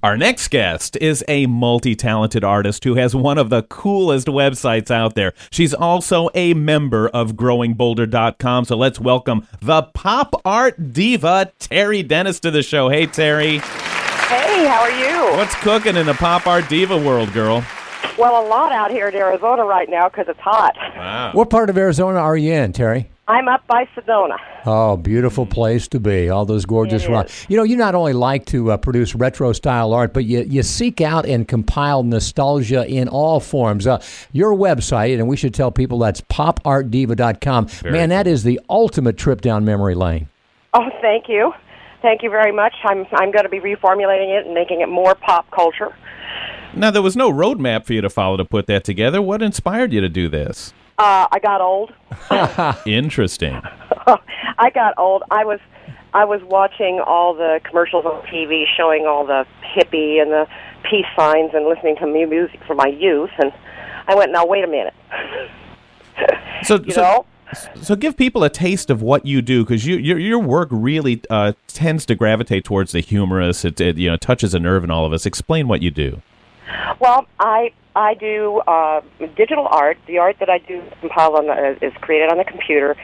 Our next guest is a multi talented artist who has one of the coolest websites out there. She's also a member of growingbolder.com. So let's welcome the pop art diva, Terri Dennis, to the show. Hey, Terri. Hey, how are you? What's cooking in the pop art diva world, girl? Well, a lot out here in Arizona right now because it's hot. Wow. What part of Arizona are you in, Terri? I'm up by Sedona. Oh, beautiful place to be. All those gorgeous It rocks. is. You know, you not only like to uh, produce retro style art, but you, you seek out and compile nostalgia in all forms. Uh, your website, and we should tell people that's popartdiva.com. Man, that is the ultimate trip down memory lane. Oh, thank you. Thank you very much. I'm I'm going to be reformulating it and making it more pop culture. Now, there was no roadmap for you to follow to put that together. What inspired you to do this? Uh, I got old. Interesting. I got old. I was I was watching all the commercials on TV showing all the hippie and the peace signs and listening to mu- music from my youth and I went, "Now wait a minute." So, You so, know? so give people a taste of what you do because you, your your work really uh, tends to gravitate towards the humorous. It, it you know touches a nerve in all of us. Explain what you do. Well, I I do uh, digital art. The art that I do compiled on the, is created on the computer,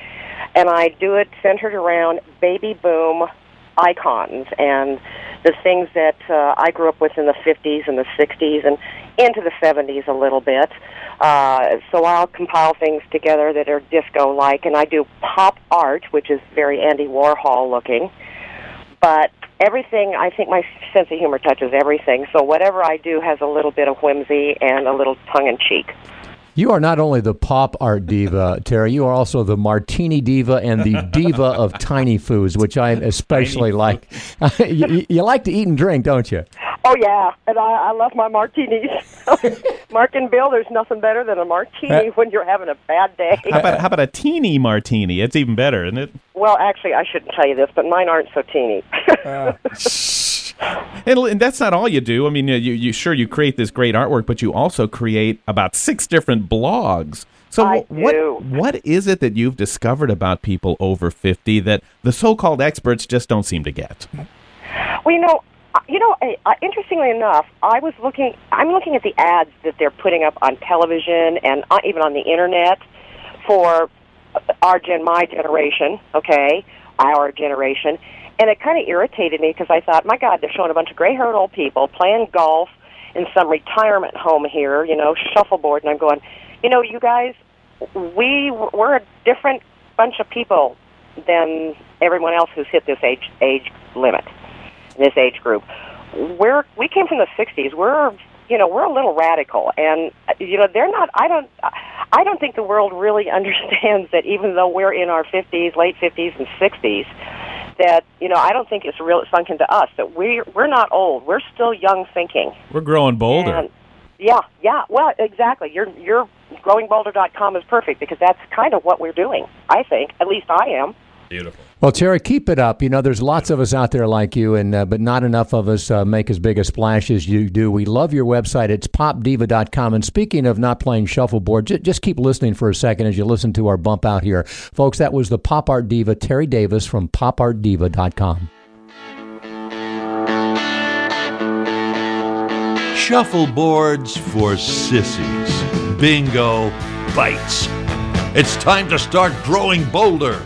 and I do it centered around baby boom icons and the things that uh, I grew up with in the 50s and the 60s and into the 70s a little bit. Uh, so I'll compile things together that are disco-like, and I do pop art, which is very Andy Warhol looking but everything I think my sense of humor touches everything. So whatever I do has a little bit of whimsy and a little tongue in cheek. You are not only the pop art diva, Terri, you are also the martini diva and the diva of tiny foods, which I especially like. you, you like to eat and drink, don't you? Oh yeah, and I, I love my martinis. Mark and Bill, there's nothing better than a martini uh, when you're having a bad day. How about how about a teeny martini? It's even better, isn't it? Well, actually, I shouldn't tell you this, but mine aren't so teeny. And, and that's not all you do. I mean, you, you sure you create this great artwork, but you also create about six different blogs. So I what do. what is it that you've discovered about people over fifty that the so-called experts just don't seem to get? Well, you know, uh, you know. Uh, uh, interestingly enough, I was looking. I'm looking at the ads that they're putting up on television and uh, even on the internet for uh, our gen, my generation. Okay, our generation, and it kind of irritated me because I thought, my God, they're showing a bunch of gray-haired old people playing golf in some retirement home here. You know, shuffleboard, and I'm going, you know, you guys, we we're a different bunch of people than everyone else who's hit this age age limit this age group. We're we came from the '60s. We're you know we're a little radical, and you know they're not. I don't. I don't think the world really understands that even though we're in our 50s, late 50s, and 60s, that you know I don't think it's real sunk into us that we're we're not old. We're still young thinking. We're growing bolder. And yeah, yeah. Well, exactly. Your your growingbolder.com is perfect because that's kind of what we're doing. I think. At least I am. Beautiful. Well, Terri, keep it up. You know, there's lots of us out there like you, and uh, but not enough of us uh, make as big a splash as you do. We love your website. It's popdiva.com. And speaking of not playing shuffleboard, j- just keep listening for a second as you listen to our bump out here. Folks, that was the pop art diva, Terri Davis from popartdiva.com. Shuffleboards for sissies. Bingo bites. It's time to start growing bolder.